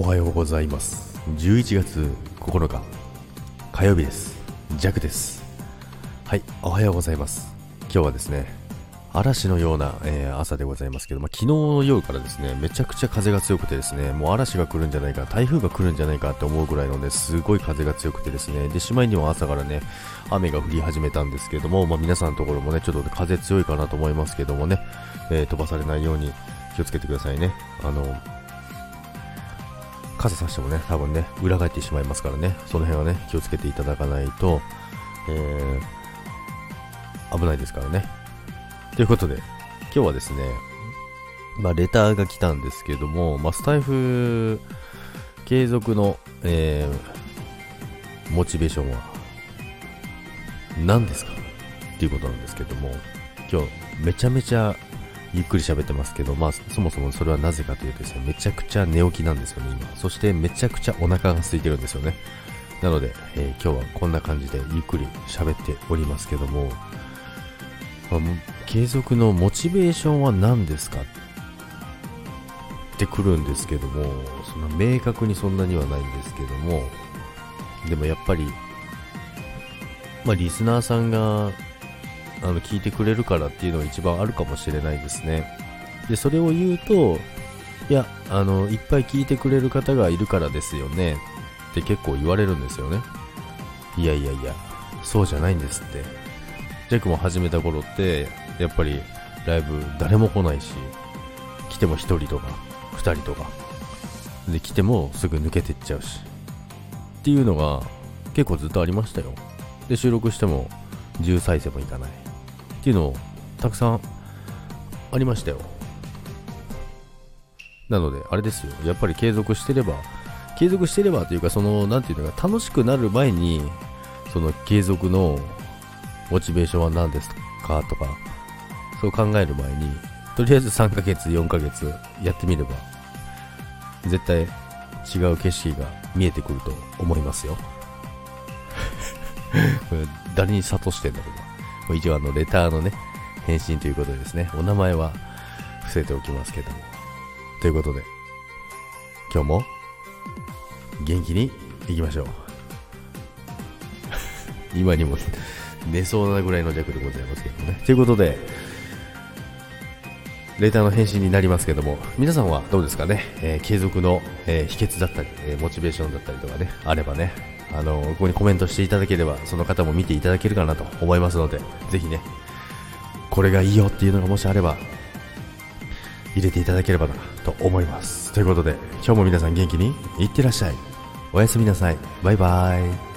おはようございます。11月9日火曜日です。ジャクです。はいおはようございます。今日はですね嵐のような、えー、朝でございますけど、まあ、昨日の夜からですねめちゃくちゃ風が強くてですねもう嵐が来るんじゃないか台風が来るんじゃないかって思うぐらいのねすごい風が強くてですねでしまいには朝からね雨が降り始めたんですけども、まあ、皆さんのところもねちょっと風強いかなと思いますけどもね、えー、飛ばされないように気をつけてくださいね。あの傘さしてもね、多分ね、裏返ってしまいますからね、その辺はね、気をつけていただかないと、えー、危ないですからね。ということで、今日はですね、まあ、レターが来たんですけども、まあ、スタイフ継続の、えー、モチベーションは何ですか？っていうことなんですけども、今日めちゃめちゃゆっくり喋ってますけど、まあ、そもそもそれはなぜかというとですね、めちゃくちゃ寝起きなんですよね、今。そしてめちゃくちゃお腹が空いてるんですよね。なので、えー、今日はこんな感じでゆっくり喋っておりますけども、まあ、継続のモチベーションは何ですかってくるんですけども、そんな明確にそんなにはないんですけども、でもやっぱり、まあ、リスナーさんがあの聞いてくれるからっていうのが一番あるかもしれないですね。で、それを言うと、いや、あの、いっぱい聞いてくれる方がいるからですよねって結構言われるんですよね。いやいやいや、そうじゃないんですって。ジャックも始めた頃って、やっぱりライブ誰も来ないし、来ても1人とか2人とか、で、来てもすぐ抜けてっちゃうし、っていうのが結構ずっとありましたよ。で、収録しても10再生もいかない。っていうのをたくさんありましたよ。なので、あれですよ。やっぱり継続してれば、継続してればというか、その、なんていうのか、楽しくなる前に、その継続のモチベーションは何ですかとか、そう考える前に、とりあえず3ヶ月、4ヶ月やってみれば、絶対違う景色が見えてくると思いますよ。誰に諭してんだろう。一応あの、レターのね、返信ということでですね、お名前は伏せておきますけども。ということで、今日も元気にいきましょう。今にも寝そうなぐらいの弱でございますけどね。ということで、レーターの返信になりますけども、皆さんはどうですかね、えー、継続の、えー、秘訣だったり、えー、モチベーションだったりとかね、あればね、あのここにコメントしていただければ、その方も見ていただけるかなと思いますので、ぜひね、これがいいよっていうのがもしあれば、入れていただければなと思います。ということで、今日も皆さん元気にいってらっしゃい。おやすみなさい。バイバーイ。